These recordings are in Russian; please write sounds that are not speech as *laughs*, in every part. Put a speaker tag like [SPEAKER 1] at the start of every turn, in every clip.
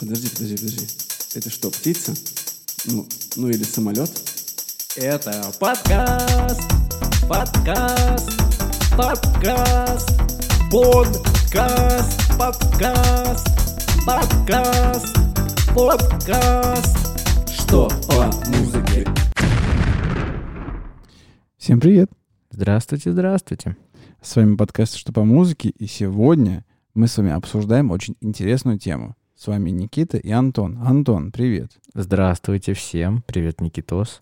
[SPEAKER 1] Подожди, подожди, подожди. Это что, птица? Ну, ну или самолет?
[SPEAKER 2] Это подкаст, подкаст, подкаст, подкаст, подкаст, подкаст, подкаст. Что по музыке?
[SPEAKER 1] Всем привет!
[SPEAKER 3] Здравствуйте, здравствуйте.
[SPEAKER 1] С вами подкаст «Что по музыке» и сегодня мы с вами обсуждаем очень интересную тему. С вами Никита и Антон. Антон, привет.
[SPEAKER 3] Здравствуйте всем. Привет, Никитос.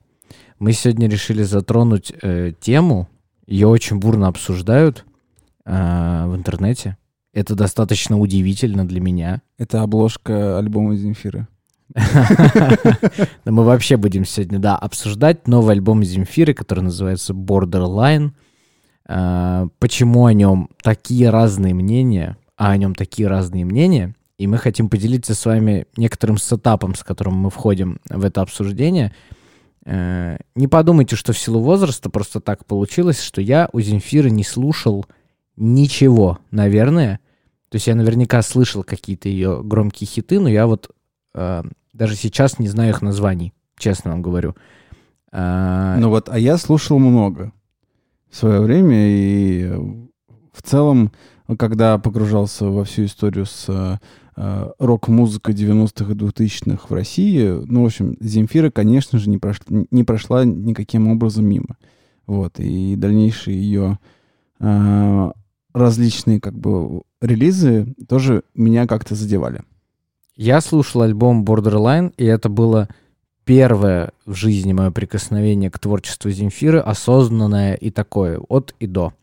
[SPEAKER 3] Мы сегодня решили затронуть э, тему. Ее очень бурно обсуждают э, в интернете. Это достаточно удивительно для меня.
[SPEAKER 1] Это обложка альбома Земфиры. *laughs*
[SPEAKER 3] Мы вообще будем сегодня, да, обсуждать новый альбом Земфиры, который называется Borderline. Э, почему о нем такие разные мнения, а о нем такие разные мнения, и мы хотим поделиться с вами некоторым сетапом, с которым мы входим в это обсуждение. Э, не подумайте, что в силу возраста просто так получилось, что я у Земфиры не слушал ничего, наверное. То есть я наверняка слышал какие-то ее громкие хиты, но я вот э, даже сейчас не знаю их названий, честно вам говорю.
[SPEAKER 1] Э, ну вот, а я слушал много в свое время, и в целом, когда погружался во всю историю с Э, рок-музыка 90-х и 2000-х в России, ну, в общем, Земфира, конечно же, не прошла, не прошла никаким образом мимо. Вот, и дальнейшие ее э, различные, как бы, релизы тоже меня как-то задевали.
[SPEAKER 3] Я слушал альбом Borderline, и это было первое в жизни мое прикосновение к творчеству Земфиры, осознанное и такое, от и до.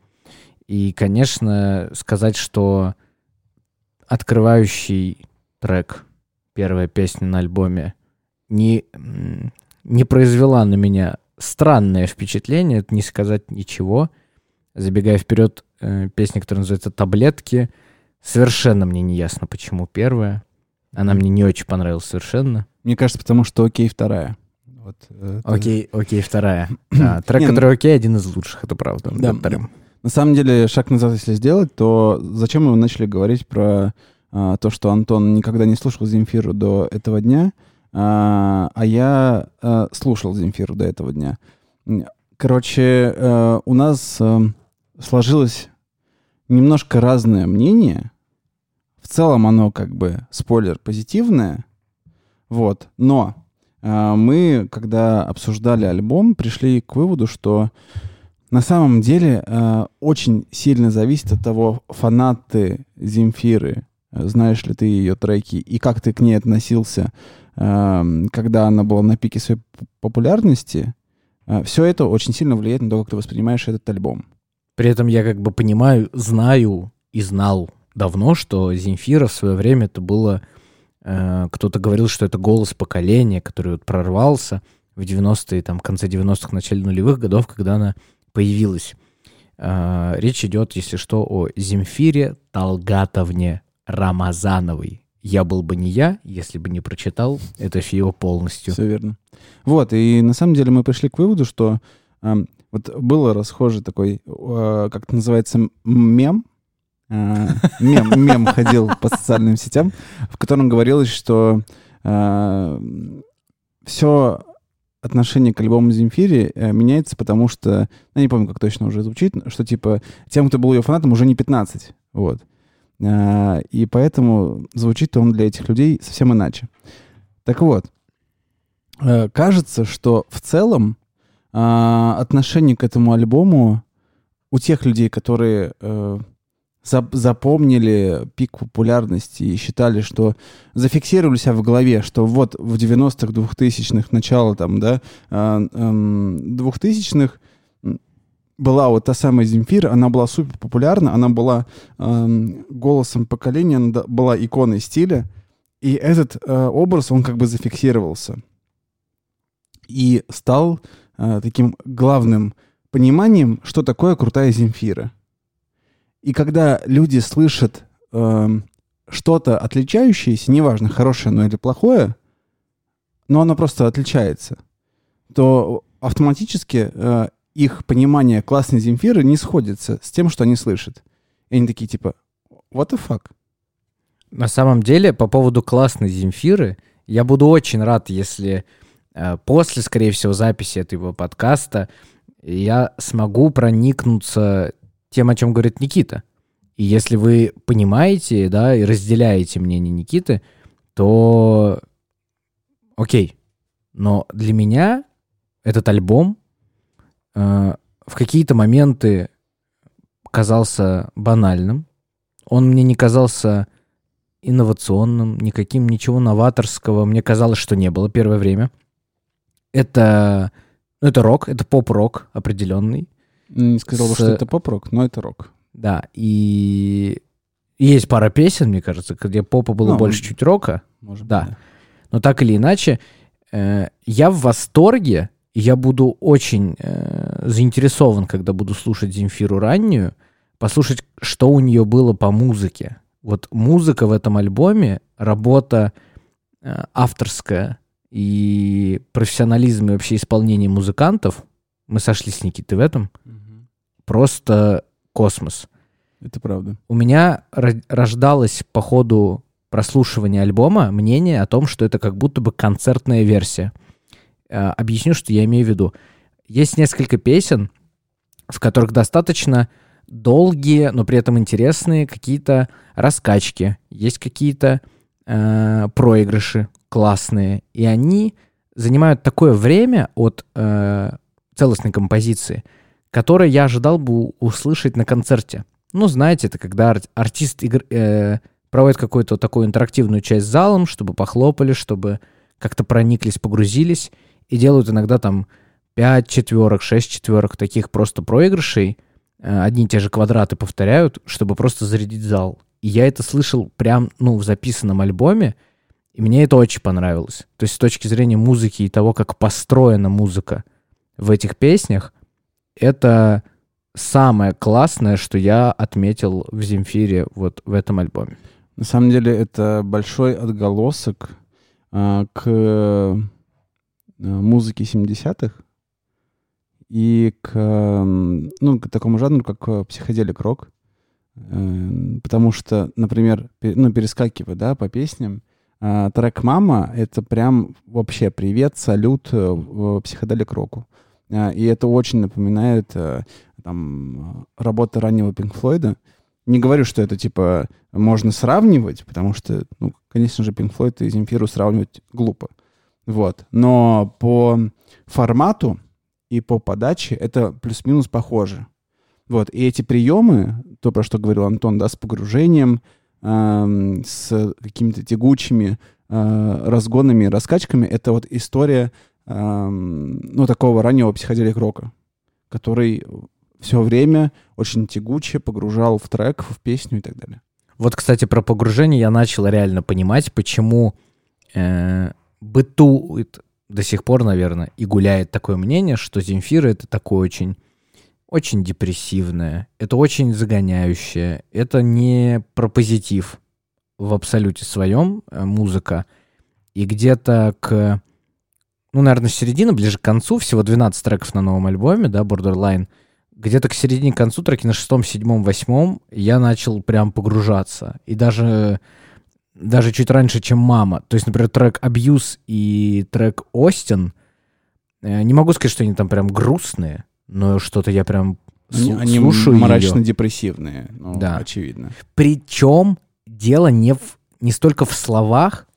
[SPEAKER 3] И, конечно, сказать, что открывающий трек, первая песня на альбоме, не, не произвела на меня странное впечатление, это не сказать ничего. Забегая вперед, э, песня, которая называется «Таблетки», совершенно мне не ясно, почему первая. Она мне не очень понравилась совершенно.
[SPEAKER 1] Мне кажется, потому что «Окей» вторая.
[SPEAKER 3] Вот, это... Окей, окей, вторая. *clears throat* А, трек, не, который ну окей, один из лучших, это правда.
[SPEAKER 1] Да. На самом деле, шаг назад, если сделать, то зачем мы начали говорить про а, то, что Антон никогда не слушал Земфиру до этого дня, а, а я а, слушал Земфиру до этого дня. Короче, а, у нас а, сложилось немножко разное мнение. В целом оно как бы, спойлер, позитивное. Вот. Но а, мы, когда обсуждали альбом, пришли к выводу, что на самом деле э, очень сильно зависит от того, фанаты Земфиры, э, знаешь ли ты ее треки, и как ты к ней относился, э, когда она была на пике своей популярности. Э, все это очень сильно влияет на то, как ты воспринимаешь этот альбом.
[SPEAKER 3] При этом я как бы понимаю, знаю и знал давно, что Земфира в свое время это было... Э, кто-то говорил, что это голос поколения, который вот прорвался в 90-е, там, конце 90-х, начале нулевых годов, когда она появилась. А, речь идет, если что, о Земфире Талгатовне Рамазановой. Я был бы не я, если бы не прочитал это фио полностью.
[SPEAKER 1] Все верно. Вот, и на самом деле мы пришли к выводу, что э, вот было расхожий такой, э, как это называется, мем, э, мем, мем ходил по социальным сетям, в котором говорилось, что э, все отношение к альбому Земфире э, меняется, потому что, ну, не помню, как точно уже звучит, что, типа, тем, кто был ее фанатом, уже не 15, вот. А, и поэтому звучит он для этих людей совсем иначе. Так вот, э, кажется, что в целом а, отношение к этому альбому у тех людей, которые э, запомнили пик популярности и считали, что зафиксировали себя в голове, что вот в 90-х, 2000-х, начало там, да, 2000-х а, была вот та самая Земфира, она была супер популярна, она была э, голосом поколения, она была иконой стиля, и этот э, образ, он как бы зафиксировался. И стал э, таким главным пониманием, что такое крутая Земфира. И когда люди слышат э, что-то отличающееся, неважно, хорошее оно или плохое, но оно просто отличается, то автоматически э, их понимание классной Земфиры не сходится с тем, что они слышат. И они такие типа, what the fuck?
[SPEAKER 3] На самом деле, по поводу классной Земфиры, я буду очень рад, если э, после, скорее всего, записи этого подкаста я смогу проникнуться тем, о чем говорит Никита. И если вы понимаете, да, и разделяете мнение Никиты, то окей. Но для меня этот альбом э, в какие-то моменты казался банальным. Он мне не казался инновационным, никаким, ничего новаторского. Мне казалось, что не было первое время. Это, ну, это рок, это поп-рок определенный.
[SPEAKER 1] Не сказал бы,
[SPEAKER 3] С-
[SPEAKER 1] что это поп-рок, но это рок.
[SPEAKER 3] Да, и есть пара песен, мне кажется, где попа было
[SPEAKER 1] Ну,
[SPEAKER 3] больше чуть рока.
[SPEAKER 1] Может
[SPEAKER 3] Да.
[SPEAKER 1] быть,
[SPEAKER 3] Но так или иначе, э, я в восторге, и я буду очень э, заинтересован, когда буду слушать Земфиру раннюю, послушать, что у нее было по музыке. Вот музыка в этом альбоме, работа э, авторская и профессионализм и вообще исполнение музыкантов, мы сошлись с Никитой в этом,
[SPEAKER 1] Мгм.
[SPEAKER 3] просто космос.
[SPEAKER 1] Это правда.
[SPEAKER 3] У меня ро- рождалось по ходу прослушивания альбома мнение о том, что это как будто бы концертная версия. Э, Объясню, что я имею в виду. Есть несколько песен, в которых достаточно долгие, но при этом интересные какие-то раскачки, есть какие-то э, проигрыши классные, и они занимают такое время от э, целостной композиции, которое я ожидал бы услышать на концерте. Ну, знаете, это когда ар- артист игр- э, проводит какую-то такую интерактивную часть с залом, чтобы похлопали, чтобы как-то прониклись, погрузились, и делают иногда там 5 четверок, 6 четверок таких просто проигрышей, э, одни и те же квадраты повторяют, чтобы просто зарядить зал. И я это слышал прям, ну, в записанном альбоме, и мне это очень понравилось. То есть с точки зрения музыки и того, как построена музыка в этих песнях, это самое классное, что я отметил в Земфире вот в этом альбоме.
[SPEAKER 1] На самом деле это большой отголосок а, к э, музыке 70-х и к, ну, к такому жанру, как э, психоделик рок. Эм, Потому что, например, ну, перескакивая, да, по песням, а, трек «Мама» — это прям вообще привет, салют э, А, И это очень напоминает э, там, э, работы раннего Пинк Флойда. Не говорю, что это, типа, можно сравнивать, потому что, ну, конечно же, Pink Floyd и Земфиру сравнивать глупо. Вот. Но по формату и по подаче это плюс-минус похоже. Вот. И эти приемы, то, про что говорил Антон, да, с погружением, эм, с какими-то тягучими э, разгонами раскачками, это вот история, эм, ну, такого раннего психоделик рока, который все время очень тягуче погружал в трек, в песню и так далее.
[SPEAKER 3] Вот, кстати, про погружение я начал реально понимать, почему э, бытует до сих пор, наверное, и гуляет такое мнение, что Земфира это такое очень, очень депрессивное, это очень загоняющее, это не про позитив в абсолюте своем э, музыка. И где-то к, ну, наверное, середина, ближе к концу, всего 12 треков на новом альбоме, да, Borderline, где-то к середине к концу, треки на шестом, седьмом, восьмом, я начал прям погружаться. И даже, даже чуть раньше, чем «Мама». То есть, например, трек «Абьюз» и трек «Остин», э, не могу сказать, что они там прям грустные, но что-то я прям
[SPEAKER 1] Они,
[SPEAKER 3] слу-
[SPEAKER 1] они
[SPEAKER 3] слушаю её.
[SPEAKER 1] мрачно-депрессивные, ну,
[SPEAKER 3] Да.
[SPEAKER 1] очевидно.
[SPEAKER 3] Причем дело не, в, не столько в словах,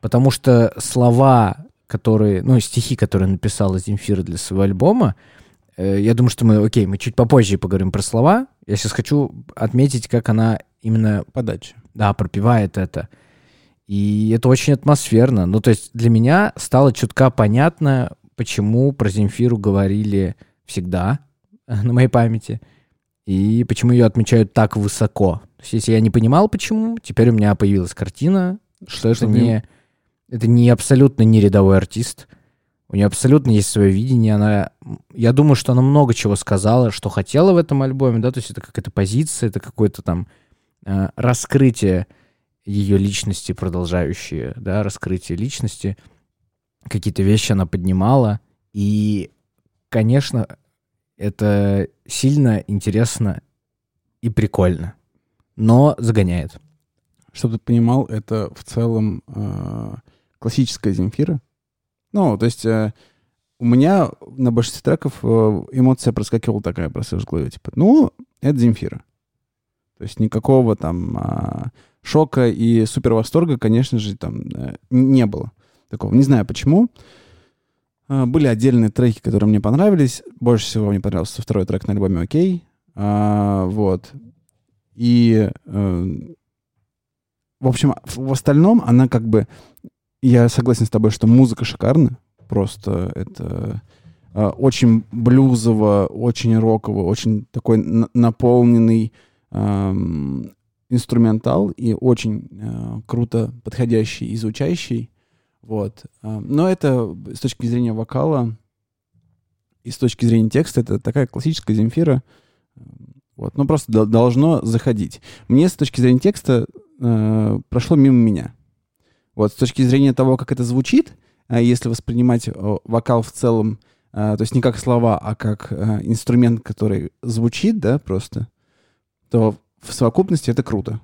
[SPEAKER 3] потому что слова, которые, ну, стихи, которые написала Земфира для своего альбома, э, я думаю, что мы, окей, мы чуть попозже поговорим про слова. Я сейчас хочу отметить, как она именно,
[SPEAKER 1] Подача.
[SPEAKER 3] да, пропевает это. И это очень атмосферно. Ну, то есть для меня стало чутка понятно, почему про Земфиру говорили всегда *laughs* на моей памяти, и почему ее отмечают так высоко. То есть если я не понимал, почему, теперь у меня появилась картина, что это не, это не абсолютно не рядовой артист. У нее абсолютно есть свое видение. Она, я думаю, что она много чего сказала, что хотела в этом альбоме, да, то есть это какая-то позиция, это какое-то там э, раскрытие ее личности, продолжающее, да, раскрытие личности. Какие-то вещи она поднимала. И, конечно, это сильно интересно и прикольно. Но загоняет.
[SPEAKER 1] чтобы ты понимал, это в целом э, классическая Земфира. Ну, то есть э, у меня на большинстве треков э, эмоция проскакивала такая просто в голове, типа, ну, это Земфира. То есть никакого там а, шока и супер восторга, конечно же, там э, не было такого. Не знаю почему. А, были отдельные треки, которые мне понравились. Больше всего мне понравился второй трек на альбоме «Окей». А, вот. И, э, в общем, в остальном она как бы... Я согласен с тобой, что музыка шикарна. Просто это э, очень блюзово, очень роково, очень такой на- наполненный эм, инструментал и очень э, круто подходящий, изучающий. Вот. Э, Но это с точки зрения вокала и с точки зрения текста это такая классическая Земфира. Вот. Ну, просто до- должно заходить. Мне с точки зрения текста э, прошло мимо меня. Вот. С точки зрения того, как это звучит, а если воспринимать э, вокал в целом, э, то есть не как слова, а как э, инструмент, который звучит, да, просто, то в совокупности это круто.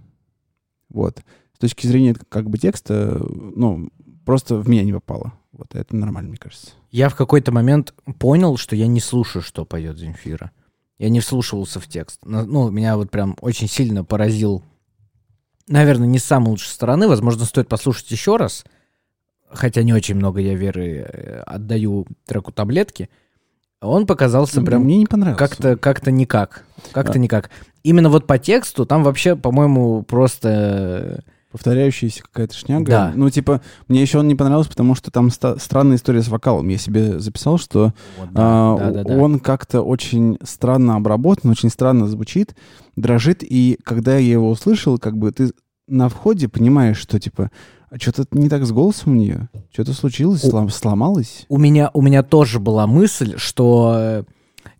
[SPEAKER 1] Вот. С точки зрения как бы текста, ну, просто в меня не попало. Вот это нормально, мне кажется.
[SPEAKER 3] Я в какой-то момент понял, что я не слушаю, что поет Земфира. Я не вслушивался в текст. Ну, меня вот прям очень сильно поразил. Наверное, не с самой лучшей стороны. Возможно, стоит послушать еще раз. Хотя не очень много я веры э, отдаю треку таблетки. Он показался
[SPEAKER 1] Ну,
[SPEAKER 3] прям
[SPEAKER 1] мне не понравилось.
[SPEAKER 3] как-то как-то никак. Как-то
[SPEAKER 1] А.
[SPEAKER 3] никак. Именно вот по тексту там вообще, по-моему, просто...
[SPEAKER 1] повторяющаяся какая-то шняга.
[SPEAKER 3] Да.
[SPEAKER 1] Ну, типа, мне еще он не понравился, потому что там ста- странная история с вокалом. Я себе записал, что
[SPEAKER 3] Вот,
[SPEAKER 1] а,
[SPEAKER 3] да, да, да.
[SPEAKER 1] он как-то очень странно обработан, очень странно звучит, дрожит, и когда я его услышал, как бы ты на входе понимаешь, что, типа, а что-то не так с голосом у нее? Что-то случилось,
[SPEAKER 3] У-
[SPEAKER 1] слом- сломалось?
[SPEAKER 3] у меня, у меня тоже была мысль, что, э,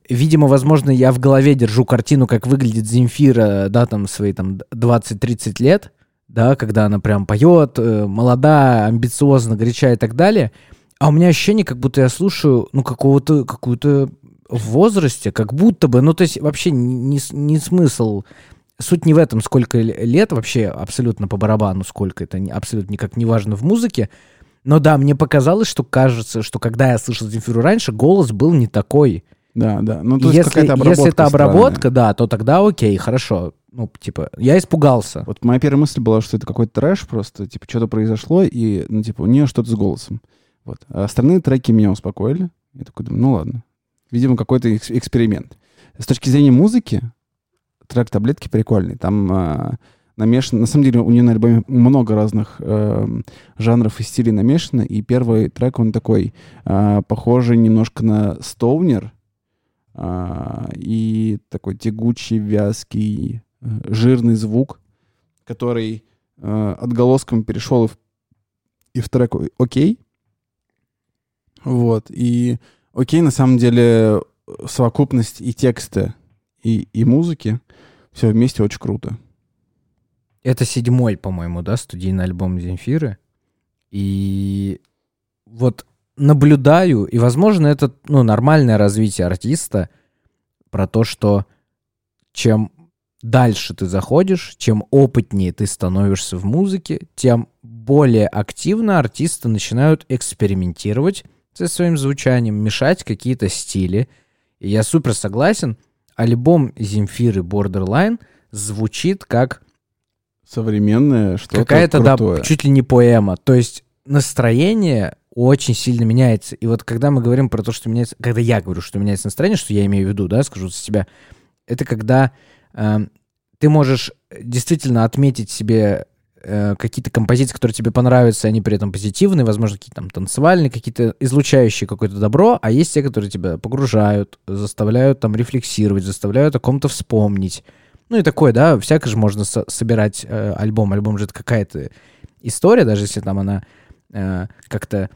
[SPEAKER 3] видимо, возможно, я в голове держу картину, как выглядит Земфира, да, там, свои там 20-30 лет, да, когда она прям поет, э, молода, амбициозно, горяча и так далее. А у меня ощущение, как будто я слушаю, ну, какого-то, какую-то в возрасте, как будто бы, ну, то есть вообще не, не смысл. Суть не в этом, сколько лет, вообще абсолютно по барабану, сколько это, абсолютно никак не важно в музыке. Но да, мне показалось, что кажется, что когда я слышал Земфиру раньше, голос был не такой.
[SPEAKER 1] Да, да. Ну, то есть
[SPEAKER 3] если,
[SPEAKER 1] какая-то обработка
[SPEAKER 3] если это обработка,
[SPEAKER 1] странная.
[SPEAKER 3] да, то тогда окей, хорошо. Ну, типа, я испугался.
[SPEAKER 1] Вот моя первая мысль была, что это какой-то трэш просто, типа, что-то произошло, и, ну, типа, у нее что-то с голосом. Вот. А остальные треки меня успокоили. Я такой думаю, ну ладно. Видимо, какой-то экс- эксперимент. С точки зрения музыки, трек «Таблетки» прикольный. Там а, намешано... На самом деле, у нее на альбоме много разных эм, жанров и стилей намешано, и первый трек, он такой, а, похожий немножко на стоунер, и такой тягучий, вязкий, э, жирный звук, который э, отголоском перешел и в, и в трек «О- «Окей». Вот. И «Окей» на самом деле э, совокупность и текста, и, и музыки, все вместе очень круто.
[SPEAKER 3] Это седьмой, по-моему, да, студийный альбом Земфиры. И вот наблюдаю, и, возможно, это ну, нормальное развитие артиста про то, что чем дальше ты заходишь, чем опытнее ты становишься в музыке, тем более активно артисты начинают экспериментировать со своим звучанием, мешать какие-то стили. И я супер согласен, альбом Земфиры Borderline звучит как
[SPEAKER 1] Современное, что-то
[SPEAKER 3] какая-то, да, чуть ли не поэма. То есть настроение очень сильно меняется. И вот когда мы говорим про то, что меняется... Когда я говорю, что меняется настроение, что я имею в виду, да, скажу за себя, это когда эм, ты можешь действительно отметить себе э, какие-то композиции, которые тебе понравятся, они при этом позитивные, возможно, какие-то там танцевальные, какие-то излучающие какое-то добро, а есть те, которые тебя погружают, заставляют там рефлексировать, заставляют о ком-то вспомнить. Ну и такое, да, всяко же можно со- собирать э, альбом. Альбом же это какая-то история, даже если там она э, как-то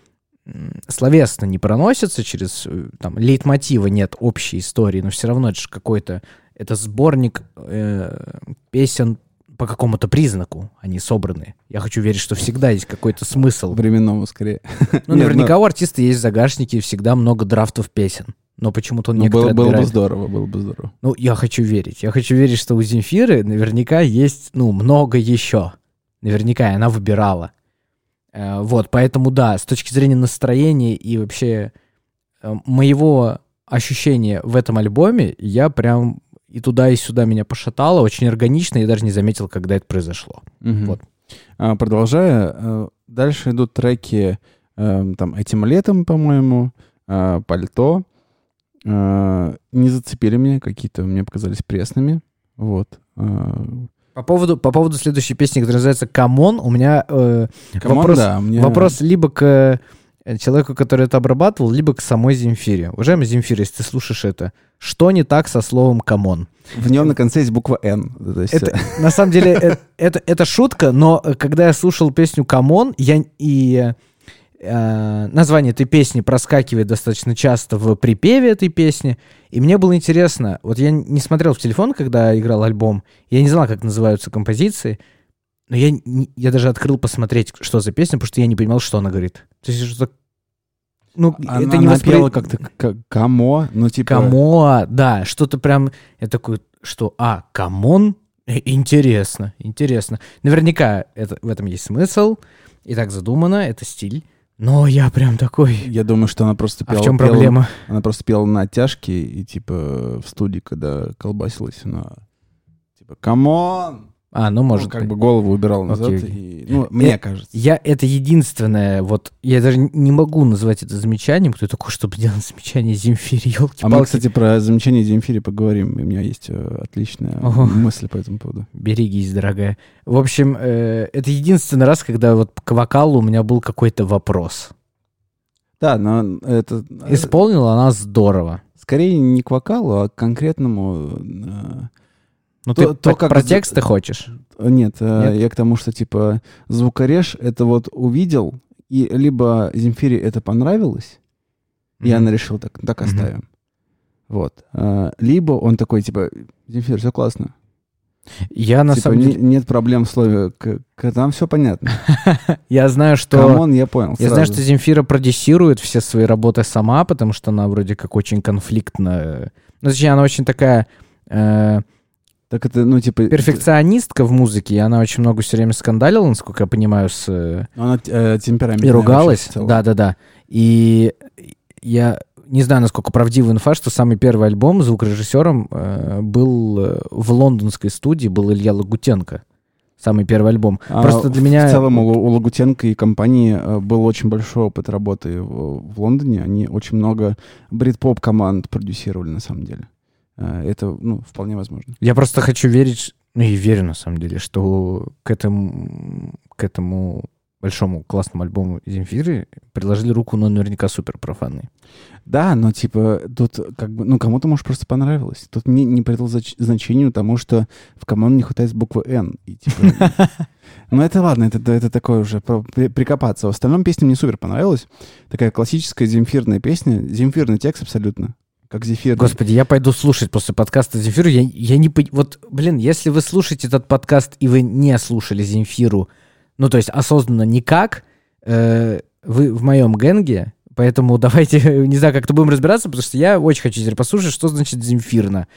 [SPEAKER 3] словесно не проносится через э, там лейтмотива нет общей истории, но все равно это же какой-то это сборник э, песен по какому-то признаку, они собраны. Я хочу верить, что всегда есть какой-то смысл.
[SPEAKER 1] Временного, скорее.
[SPEAKER 3] Ну,
[SPEAKER 1] Нет,
[SPEAKER 3] наверняка у артиста есть в загашнике всегда много драфтов песен. Но почему-то он
[SPEAKER 1] Ну,
[SPEAKER 3] некоторые
[SPEAKER 1] было, было бы здорово, было бы здорово.
[SPEAKER 3] Ну, я хочу верить. Я хочу верить, что у Земфиры наверняка есть, ну, много еще. Наверняка и она выбирала. Э, Вот, поэтому да, с точки зрения настроения и вообще э, моего ощущения в этом альбоме, я прям и туда, и сюда меня пошатало, очень органично, я даже не заметил, когда это произошло.
[SPEAKER 1] Мгм.
[SPEAKER 3] Вот.
[SPEAKER 1] А, продолжая, э, дальше идут треки там этим летом, по-моему, пальто. Не зацепили меня, какие-то мне показались пресными. Вот.
[SPEAKER 3] По поводу, по поводу следующей песни, которая называется «Камон», у меня э,
[SPEAKER 1] Камон,
[SPEAKER 3] вопрос,
[SPEAKER 1] да, мне-
[SPEAKER 3] вопрос либо к э, человеку, который это обрабатывал, либо к самой Земфире. Уважаемый Земфира, если ты слушаешь это, что не так со словом «камон»?
[SPEAKER 1] В нем на конце есть буква Н.
[SPEAKER 3] Это, на самом деле, э, это, это шутка, но э, когда я слушал песню «Камон», я и э, название этой песни проскакивает достаточно часто в припеве этой песни, и мне было интересно, вот я не смотрел в телефон, когда играл альбом, я не знал, как называются композиции, но я, я даже открыл посмотреть, что за песня, потому что я не понимал, что она говорит. То есть что ну,
[SPEAKER 1] она,
[SPEAKER 3] это не
[SPEAKER 1] она
[SPEAKER 3] воспри-
[SPEAKER 1] пела как-то к- камо, ну типа...
[SPEAKER 3] Камо, да, что-то прям, я такой, что, а, камон, Э, интересно, интересно. Наверняка это, в этом есть смысл, и так задумано, это стиль, но я прям такой,
[SPEAKER 1] Я думаю, что она просто
[SPEAKER 3] а
[SPEAKER 1] пела...
[SPEAKER 3] в чем
[SPEAKER 1] пела-
[SPEAKER 3] проблема?
[SPEAKER 1] Она просто пела на оттяжке и типа в студии, когда колбасилась, она типа come on!
[SPEAKER 3] А, ну, может
[SPEAKER 1] как
[SPEAKER 3] быть.
[SPEAKER 1] бы голову убирал назад.
[SPEAKER 3] Окей,
[SPEAKER 1] и- ну, мне кажется.
[SPEAKER 3] Я, это единственное, вот, я даже не могу назвать это замечанием, кто такой, чтобы делать замечание Земфире, елки
[SPEAKER 1] А мы, кстати, про замечание Земфире поговорим. У меня есть э, отличная
[SPEAKER 3] Ого.
[SPEAKER 1] мысль по этому поводу.
[SPEAKER 3] Берегись, дорогая. В общем, э, это единственный раз, когда вот к вокалу у меня был какой-то вопрос.
[SPEAKER 1] Да, но это э,
[SPEAKER 3] Исполнила она здорово.
[SPEAKER 1] скорее не к вокалу, а к конкретному... э,
[SPEAKER 3] Ну,
[SPEAKER 1] То-
[SPEAKER 3] ты
[SPEAKER 1] то,
[SPEAKER 3] про,
[SPEAKER 1] как
[SPEAKER 3] про
[SPEAKER 1] за-
[SPEAKER 3] тексты хочешь?
[SPEAKER 1] Нет, э,
[SPEAKER 3] Нет?
[SPEAKER 1] я к тому, что типа звукореж это вот увидел, и либо Земфире это понравилось, и
[SPEAKER 3] Мгм.
[SPEAKER 1] она решила так, так оставим. Вот. А, Либо он такой, типа, Земфира, все классно.
[SPEAKER 3] Я на
[SPEAKER 1] Типа,
[SPEAKER 3] самом
[SPEAKER 1] не-
[SPEAKER 3] деле,
[SPEAKER 1] нет проблем в слове, к, к- там все понятно. *laughs*
[SPEAKER 3] я знаю, что...
[SPEAKER 1] Камон, я понял.
[SPEAKER 3] Я знаю, что Земфира продюсирует все свои работы сама, потому что она вроде как очень конфликтная. Ну, точнее, она очень такая э,
[SPEAKER 1] Так это, ну, типа...
[SPEAKER 3] перфекционистка в музыке, и она очень много все время скандалила, насколько я понимаю, с... э,
[SPEAKER 1] Она э, темпераментная
[SPEAKER 3] и ругалась. Да-да-да. И я не знаю, насколько правдивая инфа, что самый первый альбом звукорежиссером э, был э, в лондонской студии, был Илья Лагутенко. Самый первый альбом.
[SPEAKER 1] А
[SPEAKER 3] Просто для
[SPEAKER 1] в-
[SPEAKER 3] меня...
[SPEAKER 1] В целом у, у Лагутенко и компании э, был очень большой опыт работы в, в Лондоне. Они очень много брит-поп команд продюсировали, на самом деле. Э, Это, ну, вполне возможно.
[SPEAKER 3] Я просто хочу верить, ну и верю на самом деле, что к этому, к этому большому классному альбому Земфиры приложили руку, но наверняка супер профанный.
[SPEAKER 1] Да, но типа тут как бы, ну кому-то может просто понравилось. Тут не, не придал зач- значению тому, что в команд не хватает буквы Н. И, типа, *laughs* ну это ладно, это, это такое уже про- при- прикопаться. В остальном песня мне супер понравилась. Такая классическая земфирная песня. Земфирный текст абсолютно. Как зефир.
[SPEAKER 3] Господи, я пойду слушать после подкаста Земфиру. Я, я не... Вот, блин, если вы слушаете этот подкаст, и вы не слушали Земфиру, ну, то есть осознанно никак, э, вы в моем генге, поэтому *laughs* давайте, не знаю, как-то будем разбираться, потому что я очень хочу теперь послушать, что значит земфирно,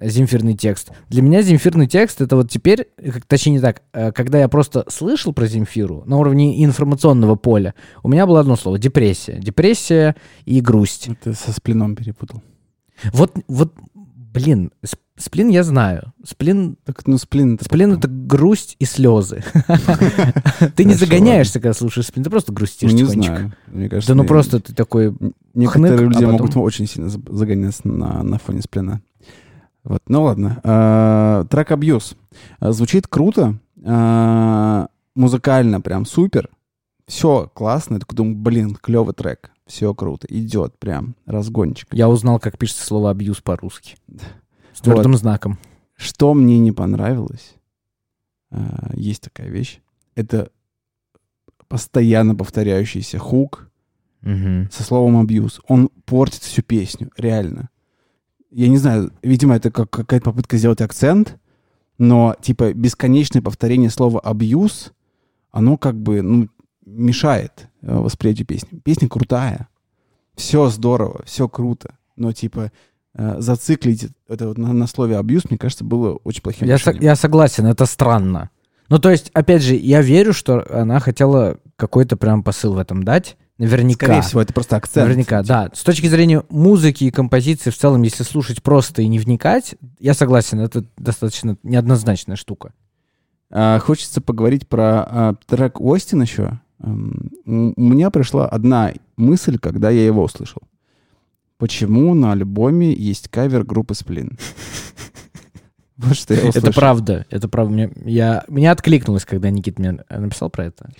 [SPEAKER 3] земфирный текст. Для меня земфирный текст — это вот теперь, э, точнее не так, э, когда я просто слышал про Земфиру на уровне информационного поля, у меня было одно слово — депрессия. Депрессия и грусть.
[SPEAKER 1] Это со сплином перепутал.
[SPEAKER 3] Вот, вот, блин, сп- сплин я знаю. Сплин,
[SPEAKER 1] Так, ну сплин это...
[SPEAKER 3] сплин — это грусть и слезы. *laughs* Ты не загоняешься, когда слушаешь сплин, ты просто
[SPEAKER 1] Ну,
[SPEAKER 3] грустишь
[SPEAKER 1] не
[SPEAKER 3] тихонечко.
[SPEAKER 1] знаю. Мне кажется,
[SPEAKER 3] Да ну просто ты такой...
[SPEAKER 1] Некоторые
[SPEAKER 3] а
[SPEAKER 1] люди могут очень сильно за- загоняться на, фоне сплина. Вот, ну ладно. А, трек «Абьюз». Звучит круто, а, музыкально прям супер. Все классно. Я такой думаю, блин, клевый трек. Все круто. Идет прям разгончик.
[SPEAKER 3] Я узнал, как пишется слово «абьюз» по-русски. С твердым знаком.
[SPEAKER 1] Что мне не понравилось, а, есть такая вещь, это постоянно повторяющийся хук,
[SPEAKER 3] Мгм.
[SPEAKER 1] со словом абьюз. Он портит всю песню, реально. Я не знаю, видимо, это как какая-то попытка сделать акцент, но типа бесконечное повторение слова абьюз, оно как бы ну, мешает э, восприятию песни. Песня крутая, все здорово, все круто, но типа э, зациклить это вот на, на слове абьюз, мне кажется, было очень плохим
[SPEAKER 3] Я, со- я согласен, это странно. Ну, то есть, опять же, я верю, что она хотела какой-то прям посыл в этом дать. Наверняка.
[SPEAKER 1] Скорее всего, это просто акцент.
[SPEAKER 3] Наверняка, да. С точки зрения музыки и композиции в целом, если слушать просто и не вникать, я согласен, это достаточно неоднозначная штука.
[SPEAKER 1] А, хочется поговорить про а, трек Остин еще. М, У меня пришла одна мысль, когда я его услышал. Почему на альбоме есть кавер группы Сплин? *laughs* Вот что я
[SPEAKER 3] Это
[SPEAKER 1] услышал.
[SPEAKER 3] правда, это правда. Мне, я, меня откликнулось, когда Никит мне написал про это.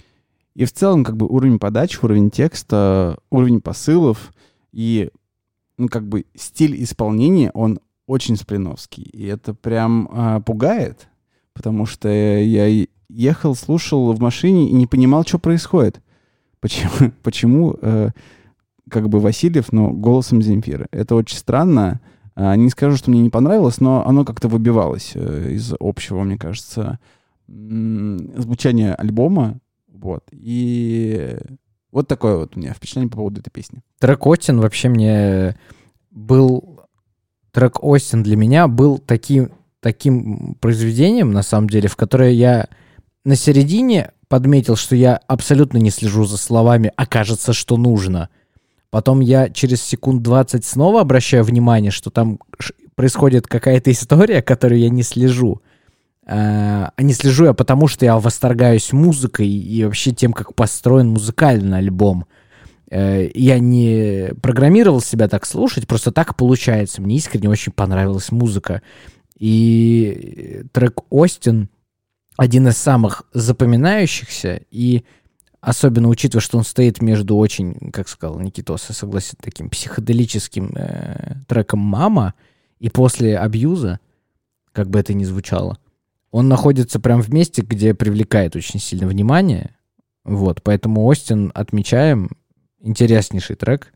[SPEAKER 1] И в целом, как бы, уровень подачи, уровень текста, уровень посылов и, ну, как бы, стиль исполнения, он очень сплиновский. И это прям а, пугает, потому что я ехал, слушал в машине и не понимал, что происходит. Почему, *laughs* почему э, как бы, Васильев, но голосом Земфиры. Это очень странно. А, Не скажу, что мне не понравилось, но оно как-то выбивалось э, из общего, мне кажется, звучания альбома. Вот. И вот такое вот у меня впечатление по поводу этой песни.
[SPEAKER 3] Трек Остин вообще мне был... Трек Остин для меня был таким, таким произведением, на самом деле, в которое я на середине подметил, что я абсолютно не слежу за словами, а кажется, что нужно. Потом я через секунд 20 снова обращаю внимание, что там происходит какая-то история, которую я не слежу. А а не слежу я потому, что я восторгаюсь музыкой и вообще тем, как построен музыкальный альбом. Э, Я не программировал себя так слушать, просто так получается. Мне искренне очень понравилась музыка. И трек Остин один из самых запоминающихся, и особенно учитывая, что он стоит между очень, как сказал Никитос, согласен, таким психоделическим э, треком «Мама» и после «Абьюза», как бы это ни звучало, он находится прям в месте, где привлекает очень сильно внимание. Вот, поэтому Остин отмечаем интереснейший трек,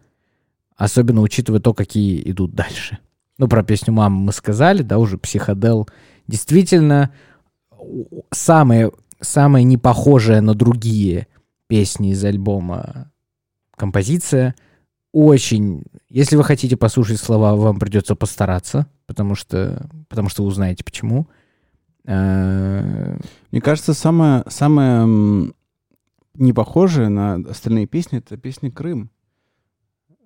[SPEAKER 3] особенно учитывая то, какие идут дальше. Ну, про песню «Мама» мы сказали, да, уже «Психодел». Действительно, самое, самое непохожее на другие песни из альбома композиция. Очень... Если вы хотите послушать слова, вам придется постараться, потому что, потому что вы узнаете, почему. Э,
[SPEAKER 1] Мне кажется, самое, самое м, не похожее на остальные песни — это песня «Крым».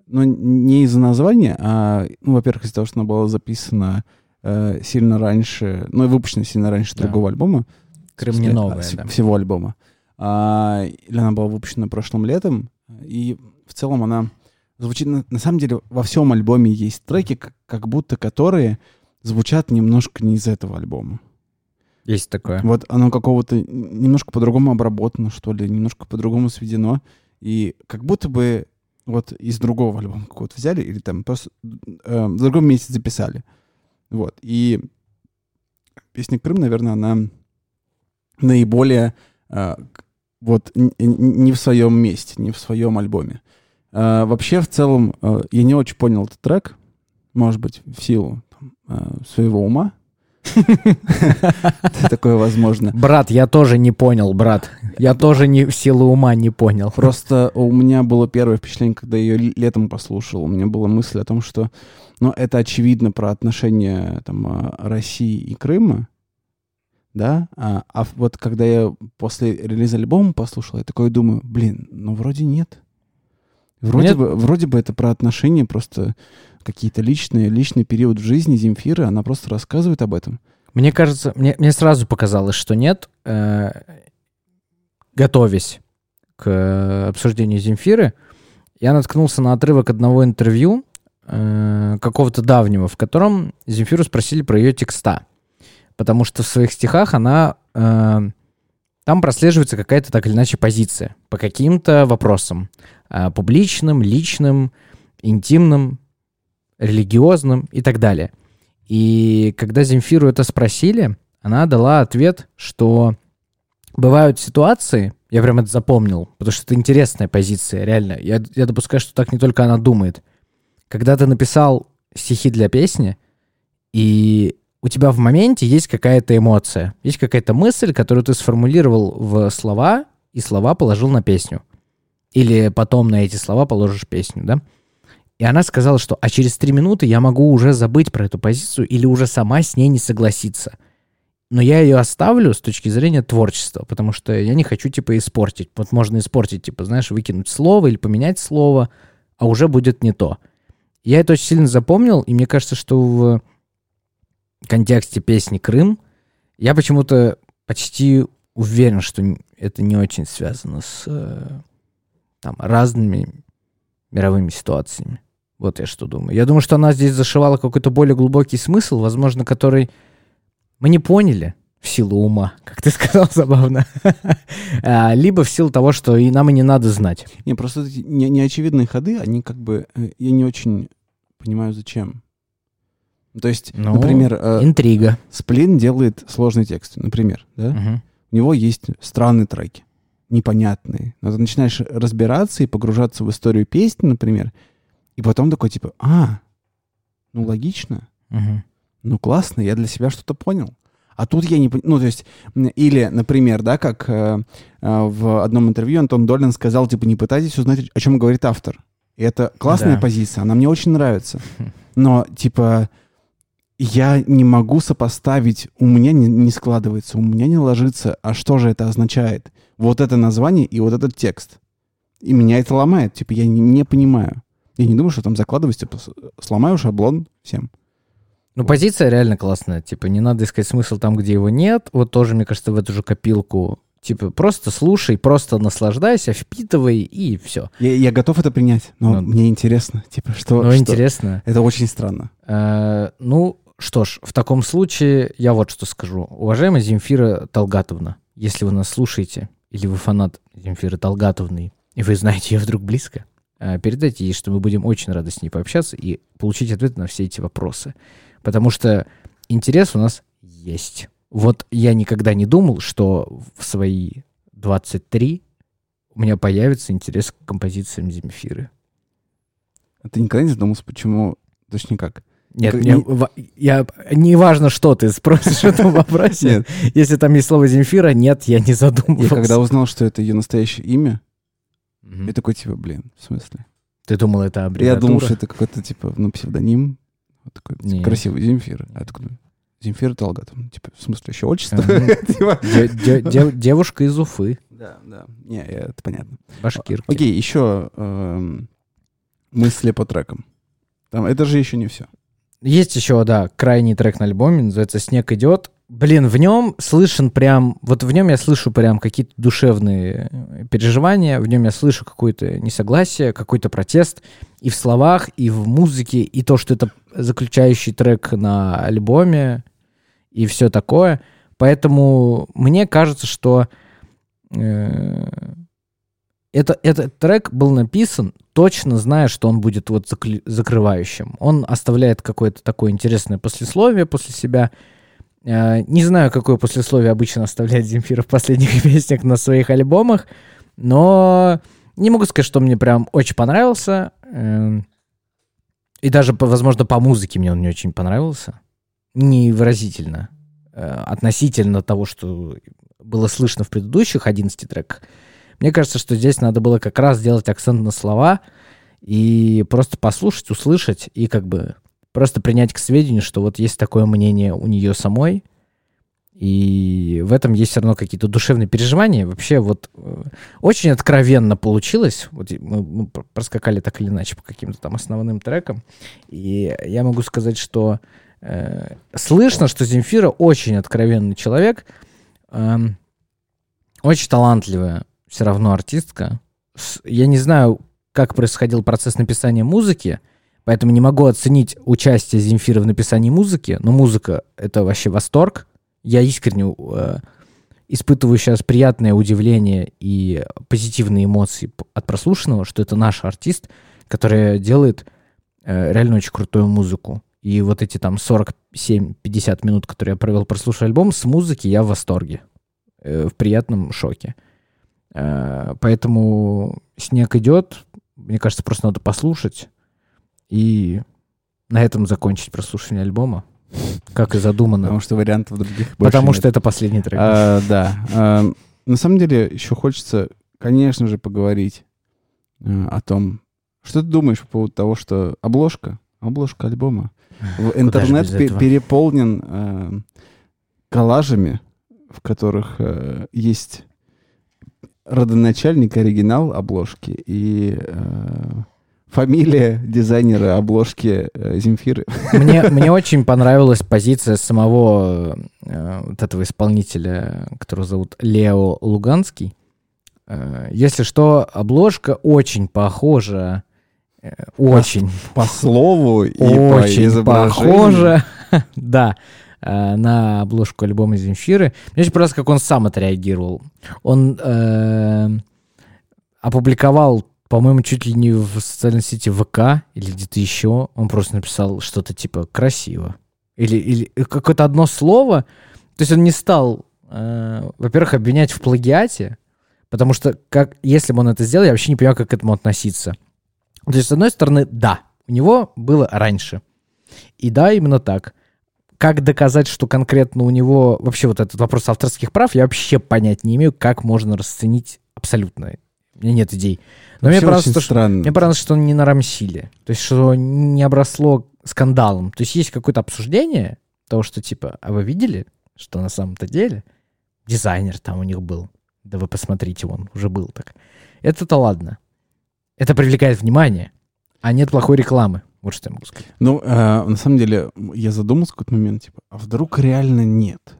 [SPEAKER 1] Но не из-за названия, а, ну, во-первых, из-за того, что она была записана э, сильно раньше, ну, и выпущена сильно раньше
[SPEAKER 3] Да.
[SPEAKER 1] другого альбома.
[SPEAKER 3] Крым не
[SPEAKER 1] смысле,
[SPEAKER 3] новая,
[SPEAKER 1] а,
[SPEAKER 3] да.
[SPEAKER 1] Всего альбома. А, или она была выпущена прошлым летом. И в целом она звучит... На, на самом деле во всем альбоме есть треки, как, как будто которые звучат немножко не из этого альбома.
[SPEAKER 3] Есть такое.
[SPEAKER 1] Вот оно какого-то немножко по-другому обработано, что ли, немножко по-другому сведено. И как будто бы вот из другого альбома какого-то взяли или там просто э, в другом месте записали. Вот. И песня «Крым», наверное, она наиболее э, вот не в своем месте, не в своем альбоме. Э, вообще, в целом, э, я не очень понял этот трек, может быть, в силу там, э, своего ума. Такое возможно.
[SPEAKER 3] Брат, я тоже не понял, брат. Я тоже не, в силу ума не понял.
[SPEAKER 1] Просто у меня было первое впечатление, когда ее летом послушал. У меня была мысль о том, что ну, это очевидно про отношения там, а, России и Крыма. Да? А, а вот когда я после релиза альбома послушал, я такой думаю, блин, ну вроде нет. Вроде,
[SPEAKER 3] Нет.
[SPEAKER 1] бы, вроде бы это про отношения, просто какие-то личные, личный период в жизни Земфиры, она просто рассказывает об этом.
[SPEAKER 3] Мне кажется, мне, мне сразу показалось, что нет. Э, готовясь к обсуждению Земфиры, я наткнулся на отрывок одного интервью э, какого-то давнего, в котором Земфиру спросили про ее текста. Потому что в своих стихах она... э, там прослеживается какая-то так или иначе позиция по каким-то вопросам. э, публичным, личным, интимным, религиозным и так далее. И когда Земфиру это спросили, она дала ответ, что бывают ситуации, я прям это запомнил, потому что это интересная позиция, реально. Я, я допускаю, что так не только она думает. Когда ты написал стихи для песни, и у тебя в моменте есть какая-то эмоция, есть какая-то мысль, которую ты сформулировал в слова, и слова положил на песню. Или потом на эти слова положишь песню, да? И она сказала, что а через три минуты я могу уже забыть про эту позицию или уже сама с ней не согласиться. но я ее оставлю с точки зрения творчества, потому что я не хочу, типа, испортить. Вот можно испортить, типа, знаешь, выкинуть слово или поменять слово, а уже будет не то. Я это очень сильно запомнил, и мне кажется, что в контексте песни «Крым» я почему-то почти уверен, что это не очень связано с э, там, разными мировыми ситуациями. Вот я что думаю. Я думаю, что она здесь зашивала какой-то более глубокий смысл, возможно, который мы не поняли в силу ума, *laughs* как ты сказал забавно, *laughs* А, либо в силу того, что и нам и не надо знать.
[SPEAKER 1] Не, просто эти не- неочевидные ходы, они как бы... э, Я не очень понимаю, зачем. То есть,
[SPEAKER 3] Ну,
[SPEAKER 1] например, э,
[SPEAKER 3] Интрига.
[SPEAKER 1] Сплин делает сложные тексты, например, да?
[SPEAKER 3] Мгм.
[SPEAKER 1] У него есть странные треки, непонятные. Но ты начинаешь разбираться и погружаться в историю песни, например, и потом такой, типа, а, ну логично,
[SPEAKER 3] Мгм.
[SPEAKER 1] ну классно, я для себя что-то понял. А тут я не понимаю, ну то есть, или, например, да, как э, э, в одном интервью Антон Долин сказал, типа, не пытайтесь узнать, о чем говорит автор. И это классная
[SPEAKER 3] Да.
[SPEAKER 1] позиция, она мне очень нравится. *laughs* Но, типа, я не могу сопоставить, у меня не, не складывается, у меня не ложится, а что же это означает? Вот это название и вот этот текст. И меня это ломает, типа, я не, не понимаю. Я не думаю, что там закладывать, типа, сломаю шаблон всем.
[SPEAKER 3] Ну, позиция реально классная. Типа, не надо искать смысл там, где его нет. Вот тоже, мне кажется, в эту же копилку. Типа, просто слушай, просто наслаждайся, впитывай, и все.
[SPEAKER 1] Я, я готов это принять, но
[SPEAKER 3] Ну.
[SPEAKER 1] мне интересно, типа, что...
[SPEAKER 3] Ну,
[SPEAKER 1] что-
[SPEAKER 3] интересно.
[SPEAKER 1] Это очень странно.
[SPEAKER 3] Э, ну, что ж, в таком случае я вот что скажу. Уважаемая Земфира Талгатовна, если вы нас слушаете, или вы фанат Земфиры Талгатовны, и вы знаете ее вдруг близко, передайте ей, что мы будем очень рады с ней пообщаться и получить ответы на все эти вопросы. Потому что интерес у нас есть. Вот я никогда не думал, что в свои 23 у меня появится интерес к композициям Земфиры.
[SPEAKER 1] А ты никогда не задумался, почему... Точнее как?
[SPEAKER 3] Нет, мне
[SPEAKER 1] не-
[SPEAKER 3] я, не важно, что ты спросишь в этом вопросе.
[SPEAKER 1] Нет,
[SPEAKER 3] Если там есть слово Земфира, нет, я не
[SPEAKER 1] я
[SPEAKER 3] задумывался.
[SPEAKER 1] когда узнал, что это ее настоящее имя,
[SPEAKER 3] Мгм.
[SPEAKER 1] я такой, типа, блин, в смысле?
[SPEAKER 3] Ты думал, это
[SPEAKER 1] Я
[SPEAKER 3] аббревиатура?
[SPEAKER 1] думал, что это какой-то, типа, ну, псевдоним. Вот такой типа,
[SPEAKER 3] Нет.
[SPEAKER 1] красивый Земфира. А я такой, думаю, Земфира Талгатовна. Типа, в смысле, еще отчество? *laughs* Типа,
[SPEAKER 3] Де- де- де- Девушка из Уфы,
[SPEAKER 1] Да, да. Не, я- это понятно.
[SPEAKER 3] башкирки.
[SPEAKER 1] Окей, еще эм, мысли по трекам. Там, это же еще не все.
[SPEAKER 3] Есть еще, да, крайний трек на альбоме, называется «Снег идет». Блин, в нем слышен прям, вот в нем я слышу прям какие-то душевные э, переживания, в нем я слышу какое-то несогласие, какой-то протест и в словах, и в музыке, и то, что это заключающий трек на альбоме, и все такое. Поэтому мне кажется, что э, это, этот трек был написан, точно зная, что он будет вот закрывающим. Он оставляет какое-то такое интересное послесловие после себя. Э, Не знаю, какое послесловие обычно оставляет Земфира в последних *laughs* песнях на своих альбомах, но не могу сказать, что мне прям очень понравился. Эм, И даже, возможно, по музыке мне он не очень понравился. Не выразительно. Э, Относительно того, что было слышно в предыдущих 11 треках. Мне кажется, что здесь надо было как раз сделать акцент на слова и просто послушать, услышать и как бы просто принять к сведению, что вот есть такое мнение у нее самой, и в этом есть все равно какие-то душевные переживания. Вообще вот э, очень откровенно получилось. Вот мы, мы пр- проскакали так или иначе по каким-то там основным трекам. И я могу сказать, что э, слышно, что Земфира очень откровенный человек, эм, очень талантливая все равно артистка. Я не знаю, как происходил процесс написания музыки, поэтому не могу оценить участие Земфиры в написании музыки, но музыка — это вообще восторг. Я искренне э, испытываю сейчас приятное удивление и позитивные эмоции от прослушанного, что это наш артист, который делает э, реально очень крутую музыку. И вот эти там 47-50 минут, которые я провел, прослушав альбом, с музыки я в восторге. Э, в приятном шоке. Э, поэтому снег идет. Мне кажется, просто надо послушать и на этом закончить прослушивание альбома, как и задумано.
[SPEAKER 1] Потому что вариантов других больше
[SPEAKER 3] Потому
[SPEAKER 1] нет.
[SPEAKER 3] что это последний трек.
[SPEAKER 1] А, да. А, на самом деле, еще хочется, конечно же, поговорить э, о том, что ты думаешь по поводу того, что обложка, обложка альбома, в- интернет пе- переполнен э, коллажами, в которых э, есть родоначальник, оригинал обложки и э, фамилия дизайнера обложки э, Земфиры.
[SPEAKER 3] Мне, *laughs* мне очень понравилась позиция самого э, вот этого исполнителя, которого зовут Лео Луганский. Э, если что, обложка очень похожа, э, очень, *laughs*
[SPEAKER 1] По слову и по
[SPEAKER 3] очень
[SPEAKER 1] изображению.
[SPEAKER 3] похожа, *laughs* да, э, на обложку альбома Земфиры. Мне очень понравилось, как он сам отреагировал. Он э, опубликовал, по-моему, чуть ли не в социальной сети ВК или где-то еще. Он просто написал что-то типа «красиво». Или, или какое-то одно слово. То есть он не стал, э, во-первых, обвинять в плагиате, потому что как, если бы он это сделал, я вообще не понимаю, как к этому относиться. То есть, с одной стороны, да, у него было раньше. И да, именно так. Как доказать, что конкретно у него вообще вот этот вопрос авторских прав, я вообще понять не имею, как можно расценить абсолютно. У меня нет идей. Но мне
[SPEAKER 1] Вообще
[SPEAKER 3] понравилось,
[SPEAKER 1] очень
[SPEAKER 3] то, что,
[SPEAKER 1] странно.
[SPEAKER 3] мне понравилось, что он не нарамсили. То есть, что не обросло скандалом. То есть, есть какое-то обсуждение того, что типа, а вы видели, что на самом-то деле дизайнер там у них был? Да вы посмотрите, он уже был так. Это-то ладно. Это привлекает внимание, а нет плохой рекламы. Вот что я могу сказать.
[SPEAKER 1] Ну, э, на самом деле, я задумался в какой-то момент, типа, а вдруг реально нет?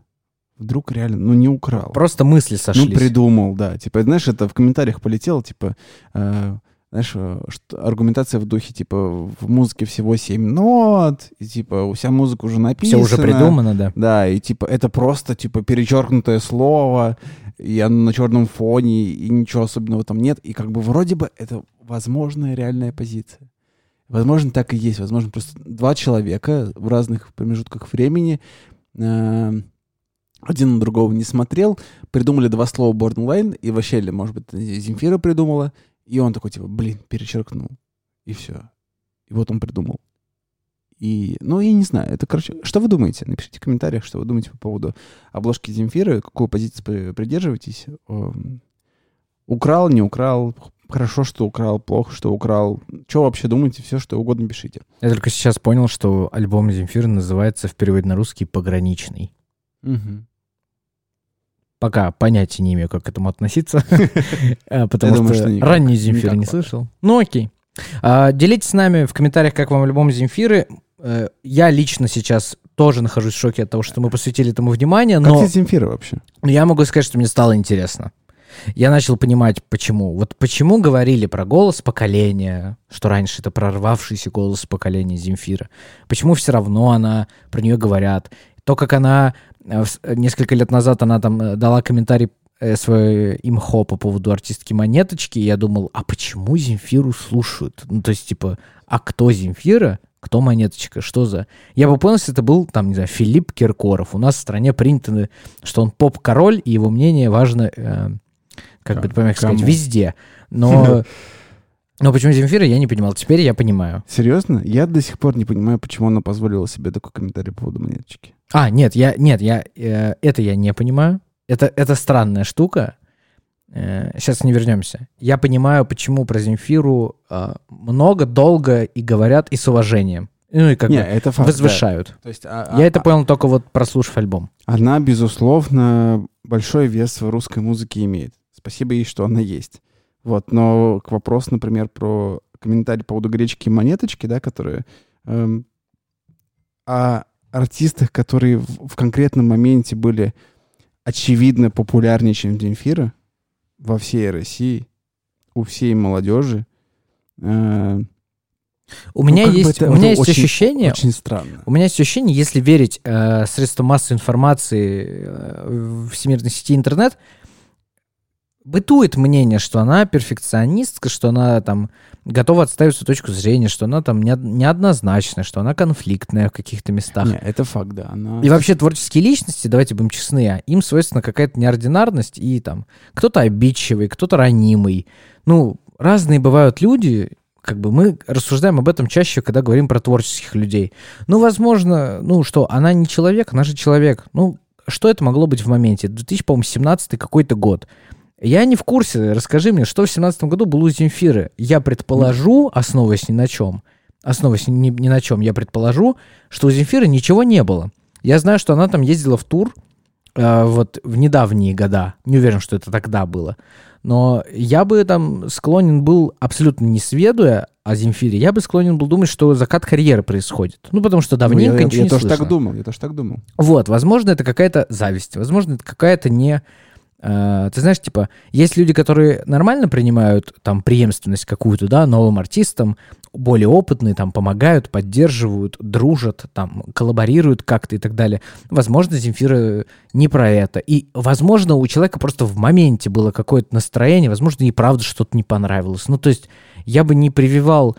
[SPEAKER 1] Вдруг реально, ну, не украл.
[SPEAKER 3] Просто мысли
[SPEAKER 1] Ну,
[SPEAKER 3] сошлись.
[SPEAKER 1] придумал, да. Типа, знаешь, это в комментариях полетело, типа, э, знаешь, э, что, аргументация в духе, типа, в музыке всего 7 нот, и, типа, вся музыка уже
[SPEAKER 3] Все
[SPEAKER 1] написана.
[SPEAKER 3] уже придумано, да.
[SPEAKER 1] Да, и, типа, это просто, типа, перечеркнутое слово, и оно на черном фоне, и ничего особенного там нет. И, как бы, вроде бы, это возможная реальная позиция. Возможно, так и есть. Возможно, просто два человека в разных промежутках времени э, один на другого не смотрел, придумали два слова Born Line, и вообще, или, может быть, Земфира придумала, и он такой, типа, блин, перечеркнул, и все. И вот он придумал. И, ну, я не знаю, это, короче, что вы думаете? Напишите в комментариях, что вы думаете по поводу обложки Земфиры, какую позицию при- придерживаетесь. Эм, Украл, не украл, хорошо, что украл, плохо, что украл. Что вообще думаете, все, что угодно пишите.
[SPEAKER 3] Я только сейчас понял, что альбом Земфиры называется в переводе на русский «Пограничный».
[SPEAKER 1] Мгм.
[SPEAKER 3] Пока понятия не имею, как к этому относиться, *laughs* э, потому что ранний Земфиры
[SPEAKER 1] Никак
[SPEAKER 3] не слышал. Ну окей. А, Делитесь с нами в комментариях, как вам альбом Земфиры. Э, Я лично сейчас тоже нахожусь в шоке от того, что мы посвятили этому внимание,
[SPEAKER 1] Как
[SPEAKER 3] но
[SPEAKER 1] тебе Земфира вообще?
[SPEAKER 3] но я могу сказать, что мне стало интересно. Я начал понимать, почему. Вот почему говорили про голос поколения, что раньше это прорвавшийся голос поколения Земфира. Почему все равно она, про нее говорят. То, как она несколько лет назад она там э, дала комментарий э, свой имхо по поводу артистки Монеточки, и я думал, а почему Земфиру слушают? Ну, то есть, типа, а кто Земфира, кто Монеточка, что за... Я бы понял, если это был, там, не знаю, Филипп Киркоров. У нас в стране принято, что он поп-король, и его мнение важно, э, как бы
[SPEAKER 1] К-
[SPEAKER 3] это помягче сказать, везде. Но, *laughs* но почему Земфира, я не понимал. Теперь я понимаю.
[SPEAKER 1] Серьезно? Я до сих пор не понимаю, почему она позволила себе такой комментарий по поводу монеточки.
[SPEAKER 3] А, нет, я, нет, я, э, это я не понимаю. Это, это странная штука. сейчас не вернемся. Я понимаю, почему про Земфиру э, много, долго и говорят, и с уважением. Ну и как
[SPEAKER 1] не,
[SPEAKER 3] бы
[SPEAKER 1] это факт. да.
[SPEAKER 3] возвышают.
[SPEAKER 1] То есть, а-
[SPEAKER 3] Я
[SPEAKER 1] а-
[SPEAKER 3] это понял только вот прослушав альбом.
[SPEAKER 1] Она, безусловно, большой вес в русской музыке имеет. Спасибо ей, что она есть. Вот, но к вопросу, например, про комментарий по поводу гречки и монеточки, да, которые... эм, о артистах, которые в, в конкретном моменте были очевидно популярнее, чем Земфира во всей России, у всей молодежи. э,
[SPEAKER 3] У меня
[SPEAKER 1] как бы
[SPEAKER 3] есть,
[SPEAKER 1] это-
[SPEAKER 3] у меня
[SPEAKER 1] это
[SPEAKER 3] есть
[SPEAKER 1] очень-
[SPEAKER 3] ощущение,
[SPEAKER 1] очень странно.
[SPEAKER 3] У меня есть ощущение, если верить э, средствам массовой информации э, в всемирной сети интернет, бытует мнение, что она перфекционистка, что она там готова отставить свою точку зрения, что она там не- неоднозначная, что она конфликтная в каких-то местах.
[SPEAKER 1] Не, это факт, да. Она...
[SPEAKER 3] И вообще творческие личности, давайте будем честны, а им свойственна какая-то неординарность, и там кто-то обидчивый, кто-то ранимый. Ну, разные бывают люди, как бы мы рассуждаем об этом чаще, когда говорим про творческих людей. Ну, возможно, ну что, она не человек, она же человек. Ну, что это могло быть в моменте? 2017 какой-то год. Я не в курсе. Расскажи мне, что в 2017 году было у Земфиры. Я предположу, основываясь ни на чем, основываясь ни, ни на чем, я предположу, что у Земфиры ничего не было. Я знаю, что она там ездила в тур э, вот в недавние года, не уверен, что это тогда было, но я бы там склонен был, абсолютно не сведуя о Земфире, я бы склонен был думать, что закат карьеры происходит. Ну, потому что давненько
[SPEAKER 1] Ну, я,
[SPEAKER 3] ничего
[SPEAKER 1] я
[SPEAKER 3] не
[SPEAKER 1] тоже так
[SPEAKER 3] слышно.
[SPEAKER 1] думал, я тоже так думал.
[SPEAKER 3] Вот, возможно, это какая-то зависть, возможно, это какая-то не... э, ты знаешь, типа, есть люди, которые нормально принимают там преемственность какую-то, да, новым артистам, более опытные, там, помогают, поддерживают, дружат, там, коллаборируют как-то и так далее. Возможно, Земфира не про это. И, возможно, у человека просто в моменте было какое-то настроение, возможно, ей правда что-то не понравилось. Ну, то есть я бы не прививал...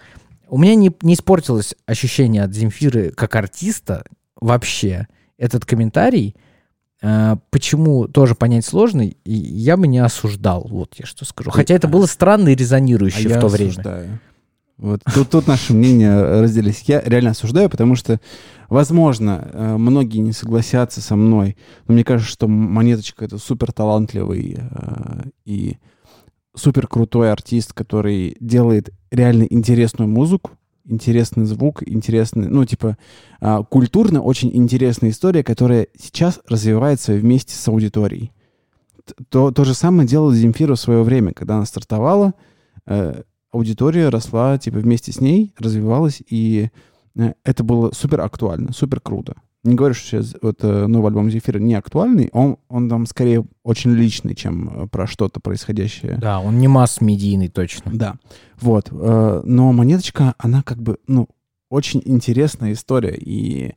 [SPEAKER 3] У меня не, не испортилось ощущение от Земфиры как артиста вообще. Этот комментарий, почему тоже понять сложно, и я бы не осуждал, вот я что скажу. Хотя это было странно и резонирующе
[SPEAKER 1] А
[SPEAKER 3] в то время.
[SPEAKER 1] осуждаю. Вот тут, тут наши мнения разделились. Я реально осуждаю, потому что, возможно, э, многие не согласятся со мной, но мне кажется, что Монеточка — это супер талантливый э, и супер крутой артист, который делает реально интересную музыку, интересный звук, интересный, ну, типа, а, культурно очень интересная история, которая сейчас развивается вместе с аудиторией. То, то же самое делала Земфира в свое время, когда она стартовала, э, аудитория росла, типа, вместе с ней, развивалась, и э, это было супер актуально, супер круто. Не говорю, что сейчас вот, э, новый альбом Земфира не актуальный, он, он там скорее очень личный, чем э, про что-то происходящее.
[SPEAKER 3] Да, он не масс-медийный точно.
[SPEAKER 1] Да, вот. э, Но монеточка, она как бы, ну, очень интересная история. И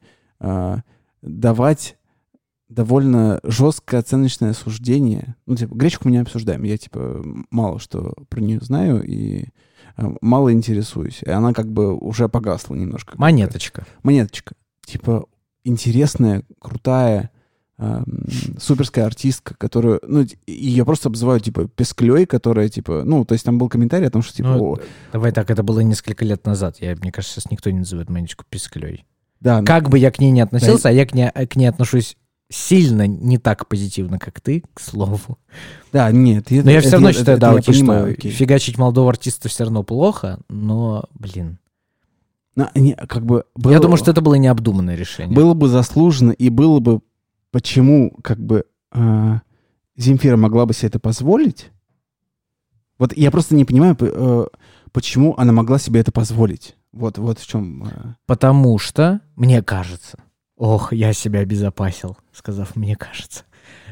[SPEAKER 1] давать довольно жесткое оценочное суждение. Ну, типа, гречку мы не обсуждаем. Я, типа, мало что про нее знаю и э, мало интересуюсь. И она как бы уже погасла немножко.
[SPEAKER 3] Монеточка.
[SPEAKER 1] Монеточка. Типа, интересная, крутая, эм, суперская артистка, которую, ну, ее просто обзывают, типа, песклей, которая, типа, ну, то есть там был комментарий о том, что, типа,
[SPEAKER 3] Ну,
[SPEAKER 1] о,
[SPEAKER 3] Давай так, это было несколько лет назад. Я, мне кажется, сейчас никто не называет Монеточку писклей.
[SPEAKER 1] да, ну,
[SPEAKER 3] Как бы я к ней не относился, а я к ней, к ней отношусь сильно не так позитивно, как ты, к слову.
[SPEAKER 1] да, нет.
[SPEAKER 3] Но я все равно считаю, да,
[SPEAKER 1] я
[SPEAKER 3] окей,
[SPEAKER 1] понимаю,
[SPEAKER 3] что
[SPEAKER 1] окей.
[SPEAKER 3] фигачить молодого артиста все равно плохо, но, блин.
[SPEAKER 1] Ну, не, как бы было,
[SPEAKER 3] Я думаю, что это было необдуманное решение.
[SPEAKER 1] было бы заслуженно, и было бы, почему, как бы, э, Земфира могла бы себе это позволить. Вот я просто не понимаю, э, почему она могла себе это позволить. Вот, вот в чем... э,
[SPEAKER 3] Потому что, мне кажется, ох, я себя обезопасил, сказав «мне кажется».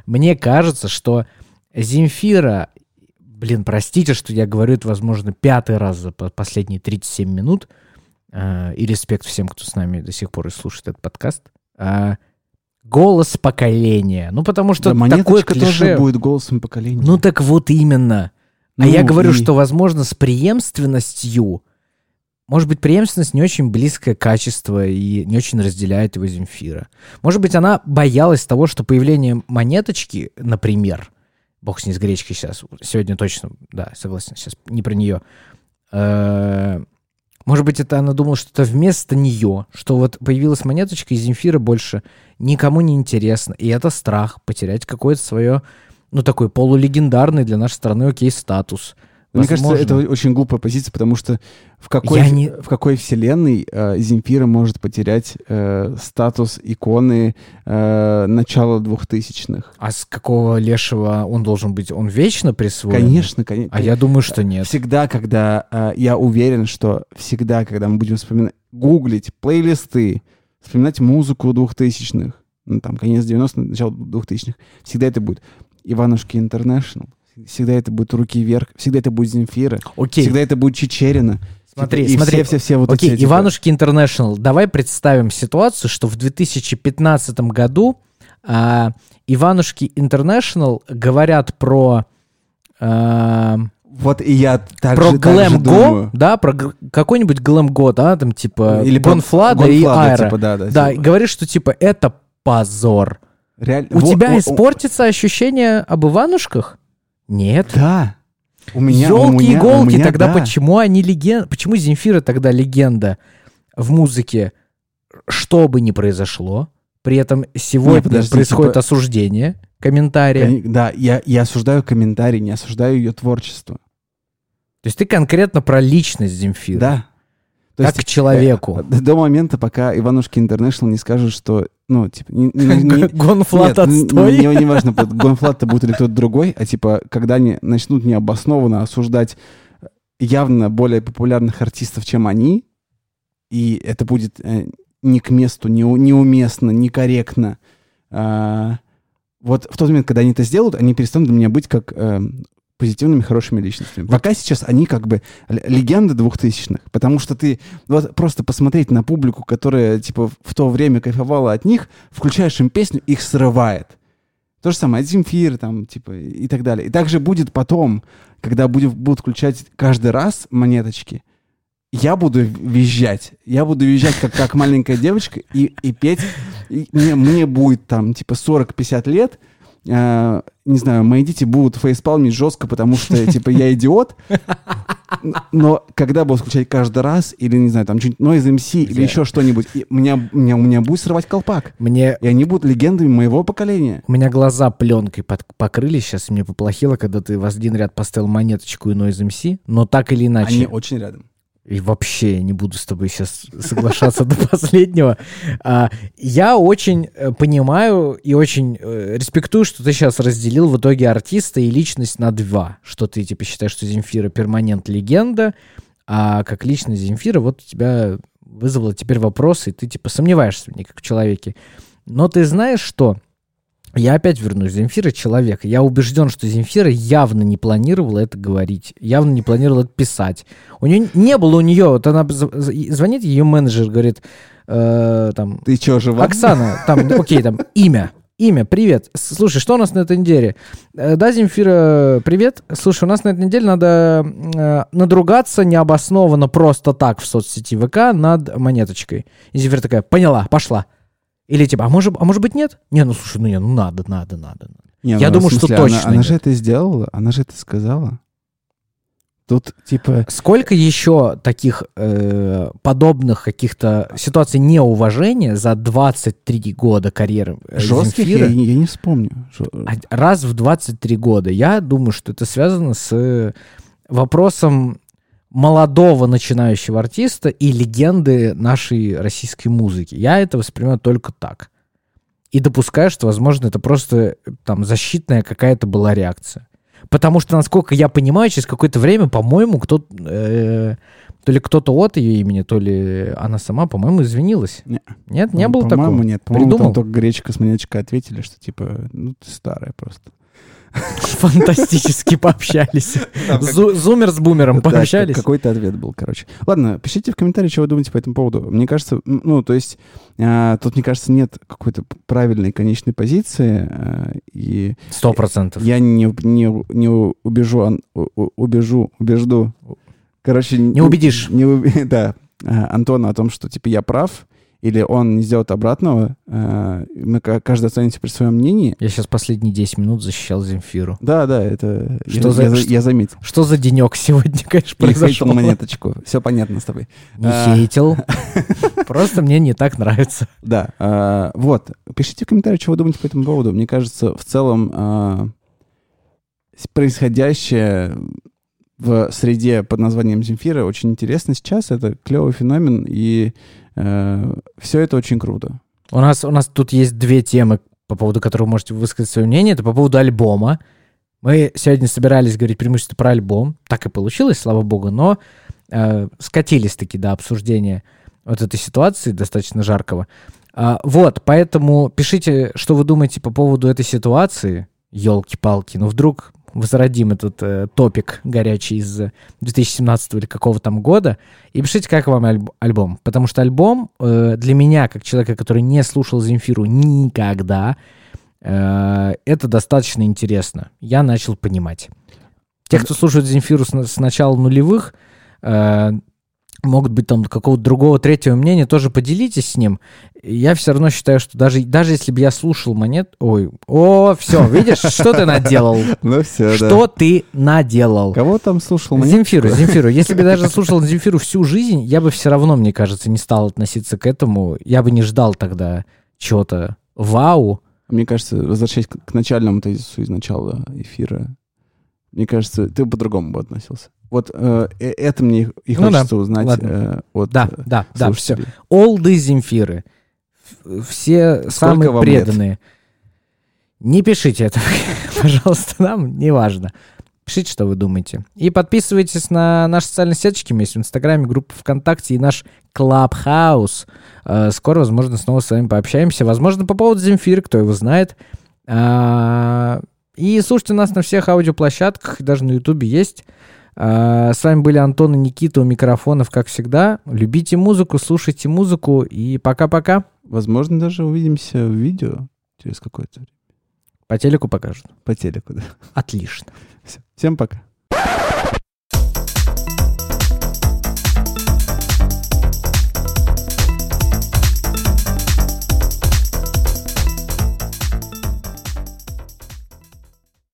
[SPEAKER 3] Мне кажется, что Земфира, блин, простите, что я говорю это, возможно, пятый раз за по- последние 37 минут, и респект всем, кто с нами до сих пор и слушает этот подкаст, а, голос поколения. Ну, потому что
[SPEAKER 1] да,
[SPEAKER 3] такое клише...
[SPEAKER 1] тоже будет голосом поколения.
[SPEAKER 3] Ну, так вот именно. А
[SPEAKER 1] Ну,
[SPEAKER 3] я говорю,
[SPEAKER 1] и-
[SPEAKER 3] что, возможно, с преемственностью, может быть, преемственность не очень близкое качество и не очень разделяет его Земфира. Может быть, она боялась того, что появление монеточки, например, бог с ней с гречкой сейчас, сегодня точно, да, согласен, сейчас не про нее. Может быть, это она думала, что это вместо нее, что вот появилась монеточка, и Земфира больше никому не интересна. И это страх потерять какое-то свое, ну, такой полулегендарный для нашей страны, окей, статус.
[SPEAKER 1] Мне кажется,
[SPEAKER 3] Возможно.
[SPEAKER 1] это очень глупая позиция, потому что в какой,
[SPEAKER 3] Я не-
[SPEAKER 1] в какой вселенной э, Земфира может потерять э, статус иконы э, начала двухтысячных?
[SPEAKER 3] А с какого лешего он должен быть? Он вечно присвоен?
[SPEAKER 1] Конечно, конечно.
[SPEAKER 3] А я думаю, что нет.
[SPEAKER 1] Всегда, когда э, я уверен, что всегда, когда мы будем вспоминать, гуглить плейлисты, вспоминать музыку двухтысячных, ну там конец 90-х, начало двухтысячных, всегда это будет Иванушки Интернешнл, всегда это будет Руки вверх, всегда это будет Земфира,
[SPEAKER 3] Окей,
[SPEAKER 1] всегда это будет Чечерина.
[SPEAKER 3] смотри,
[SPEAKER 1] и
[SPEAKER 3] смотри.
[SPEAKER 1] все-все-все вот
[SPEAKER 3] Окей,
[SPEAKER 1] эти,
[SPEAKER 3] Иванушки Интернешнл. Давай представим ситуацию, что в 2015 году а, Иванушки Интернешнл говорят про... а,
[SPEAKER 1] Вот и я так
[SPEAKER 3] про
[SPEAKER 1] же, так же
[SPEAKER 3] Глэм
[SPEAKER 1] думаю.
[SPEAKER 3] да, про какой-нибудь Глэм Го, да, там типа
[SPEAKER 1] Или
[SPEAKER 3] Гонфлада и Айра.
[SPEAKER 1] типа, да, да,
[SPEAKER 3] да,
[SPEAKER 1] типа.
[SPEAKER 3] и говоришь, что типа это позор.
[SPEAKER 1] Реаль-
[SPEAKER 3] У
[SPEAKER 1] во-
[SPEAKER 3] тебя
[SPEAKER 1] о-
[SPEAKER 3] испортится ощущение об Иванушках? Нет.
[SPEAKER 1] Да. У меня,
[SPEAKER 3] Елки
[SPEAKER 1] у
[SPEAKER 3] иголки,
[SPEAKER 1] меня,
[SPEAKER 3] тогда
[SPEAKER 1] да.
[SPEAKER 3] почему они легенда? Почему Земфира тогда легенда в музыке? Что бы ни произошло, при этом сегодня
[SPEAKER 1] Не, подожди,
[SPEAKER 3] происходит
[SPEAKER 1] типа-
[SPEAKER 3] осуждение, комментария.
[SPEAKER 1] Кони- Да, я, я осуждаю комментарий, не осуждаю ее творчество.
[SPEAKER 3] То есть ты конкретно про личность Земфиры.
[SPEAKER 1] Да. То
[SPEAKER 3] как
[SPEAKER 1] есть,
[SPEAKER 3] к человеку. *laughs*
[SPEAKER 1] э, до момента, пока Иванушки International не скажут, что, ну, типа, не, не- *laughs*
[SPEAKER 3] Gone.Fludd
[SPEAKER 1] Нет,
[SPEAKER 3] отстой.
[SPEAKER 1] Не, не важно, будет Gone.Fludd это будет или кто-то другой, а типа, когда они начнут необоснованно осуждать явно более популярных артистов, чем они, и это будет э, не к месту, не, неуместно, некорректно. а, вот в тот момент, когда они это сделают, они перестанут для меня быть как э, позитивными, хорошими личностями. Пока сейчас они как бы легенды двухтысячных, потому что ты вот просто посмотреть на публику, которая типа в то время кайфовала от них, включаешь им песню, их срывает. То же самое, Земфир, там, типа, и так далее. И также будет потом, когда будет, будут включать каждый раз монеточки, я буду визжать. Я буду визжать, как, как маленькая девочка, и, и петь. И мне, мне будет там, типа, 40-50 лет. Э, не знаю, мои дети будут фейспалмить жестко, потому что, *laughs* типа, я идиот. Но когда буду включать каждый раз, или, не знаю, там, что-нибудь Noise MC, или еще что-нибудь, меня, меня, у меня будет срывать колпак.
[SPEAKER 3] Мне
[SPEAKER 1] И они будут легендами моего поколения.
[SPEAKER 3] У меня глаза пленкой под- покрылись, сейчас мне поплохело, когда ты в один ряд поставил монеточку и Noise MC, но так или иначе.
[SPEAKER 1] Они очень рядом.
[SPEAKER 3] И вообще не буду с тобой сейчас соглашаться до последнего. А, Я очень э, понимаю и очень э, респектую, что ты сейчас разделил в итоге артиста и личность на два. Что ты типа считаешь, что Земфира перманент легенда, а как личность Земфира вот у тебя вызвало теперь вопросы, и ты типа сомневаешься в ней как в человеке. Но ты знаешь что? Я опять вернусь. Земфира человек. Я убежден, что Земфира явно не планировала это говорить, явно не планировала это писать. У нее не было у нее, вот она звонит, ее менеджер говорит, э, там,
[SPEAKER 1] Ты чё, жива?
[SPEAKER 3] Оксана, там, окей, там, имя. Имя, привет. Слушай, что у нас на этой неделе? Э, Да, Земфира, привет. Слушай, у нас на этой неделе надо э, надругаться необоснованно просто так в соцсети ВК над монеточкой. И Земфира такая, поняла, пошла. Или типа, а может, а может быть нет? Не, ну слушай, ну не, ну надо, надо, надо.
[SPEAKER 1] Не,
[SPEAKER 3] Я
[SPEAKER 1] ну,
[SPEAKER 3] думаю, что
[SPEAKER 1] смысле, она-
[SPEAKER 3] точно
[SPEAKER 1] Она,
[SPEAKER 3] нет.
[SPEAKER 1] же это сделала, она же это сказала. Тут, типа,
[SPEAKER 3] Сколько еще таких э, подобных каких-то ситуаций неуважения за 23 года карьеры э,
[SPEAKER 1] жестких я, я не вспомню.
[SPEAKER 3] А- раз в 23 года. Я думаю, что это связано с вопросом молодого начинающего артиста и легенды нашей российской музыки. Я это воспринимаю только так. И допускаю, что, возможно, это просто там защитная какая-то была реакция. Потому что, насколько я понимаю, через какое-то время, по-моему, кто э, то ли кто-то от ее имени, то ли она сама, по-моему, извинилась.
[SPEAKER 1] Не.
[SPEAKER 3] Нет, не
[SPEAKER 1] Ну,
[SPEAKER 3] было
[SPEAKER 1] по-моему,
[SPEAKER 3] такого.
[SPEAKER 1] нет. По-моему,
[SPEAKER 3] Придумал?
[SPEAKER 1] там только гречка с ответили, что, типа, ну, ты старая просто.
[SPEAKER 3] Фантастически пообщались. Зумер с бумером пообщались.
[SPEAKER 1] как- Какой-то ответ был, короче. Ладно, пишите в комментарии, что вы думаете по этому поводу. Мне кажется, ну, то есть, а, тут, мне кажется, нет какой-то правильной конечной позиции, а, и
[SPEAKER 3] Сто процентов.
[SPEAKER 1] я не, не, не убежу, убежу, убежду, короче...
[SPEAKER 3] Не убедишь.
[SPEAKER 1] Не, *laughs* да, а, Антона о том, что, типа, я прав, или он не сделает обратного. а, Мы ка- каждый останется при своем мнении.
[SPEAKER 3] Я сейчас последние 10 минут защищал Земфиру.
[SPEAKER 1] Да, да, это...
[SPEAKER 3] Что
[SPEAKER 1] я,
[SPEAKER 3] за-
[SPEAKER 1] я,
[SPEAKER 3] что-
[SPEAKER 1] я заметил.
[SPEAKER 3] Что за денек сегодня, *laughs* конечно,
[SPEAKER 1] Или
[SPEAKER 3] произошел?
[SPEAKER 1] монеточку. Все понятно с тобой.
[SPEAKER 3] Не
[SPEAKER 1] А.
[SPEAKER 3] хейтил. *laughs* Просто мне не так нравится.
[SPEAKER 1] Да, а, вот. Пишите в комментариях, что вы думаете по этому поводу. Мне кажется, в целом а, происходящее в среде под названием Земфира очень интересно сейчас. Это клевый феномен, и все это очень круто.
[SPEAKER 3] У нас, у нас тут есть две темы, по поводу которых вы можете высказать свое мнение. Это по поводу альбома. Мы сегодня собирались говорить преимущественно про альбом. Так и получилось, слава богу. Но э, скатились таки до обсуждения вот этой ситуации, достаточно жаркого. А, вот, поэтому пишите, что вы думаете по поводу этой ситуации. Елки-палки. Ну, вдруг возродим этот э, топик горячий из 2017 или какого там года. И пишите, как вам альб- альбом. Потому что альбом э, для меня, как человека, который не слушал Земфиру никогда, э, это достаточно интересно. Я начал понимать. Те, кто слушает Земфиру с, с начала нулевых, э, могут быть там какого-то другого третьего мнения, тоже поделитесь с ним. Я все равно считаю, что даже, даже если бы я слушал монет... Ой, о, все, видишь, что ты наделал? *laughs*
[SPEAKER 1] Ну все,
[SPEAKER 3] Что ты наделал?
[SPEAKER 1] Кого там слушал?
[SPEAKER 3] Земфиру, Земфиру. Если бы я даже слушал Земфиру всю жизнь, я бы все равно, мне кажется, не стал относиться к этому. Я бы не ждал тогда чего-то вау.
[SPEAKER 1] Мне кажется, возвращаясь к, к начальному тезису из начала эфира, мне кажется, ты по-другому бы относился. Вот э, э, это мне и- и
[SPEAKER 3] Ну да,
[SPEAKER 1] хочется узнать
[SPEAKER 3] ладно.
[SPEAKER 1] э, от
[SPEAKER 3] Да,
[SPEAKER 1] э,
[SPEAKER 3] да, да, все. Олды Земфиры. Все самые
[SPEAKER 1] вам лет?
[SPEAKER 3] преданные. Не пишите это, *laughs* пожалуйста, нам, неважно. Пишите, что вы думаете. И подписывайтесь на наши социальные сеточки. Мы есть в Инстаграме, группа ВКонтакте и наш Клабхаус. Э, Скоро, возможно, снова с вами пообщаемся. Возможно, по поводу Земфиры, кто его знает. А, И слушайте нас на всех аудиоплощадках, даже на Ютубе есть. А, С вами были Антон и Никита у микрофонов, как всегда. Любите музыку, слушайте музыку и пока-пока.
[SPEAKER 1] Возможно, даже увидимся в видео через какое-то время.
[SPEAKER 3] По телеку покажут.
[SPEAKER 1] По телеку, да.
[SPEAKER 3] Отлично.
[SPEAKER 1] Всё. Всем пока.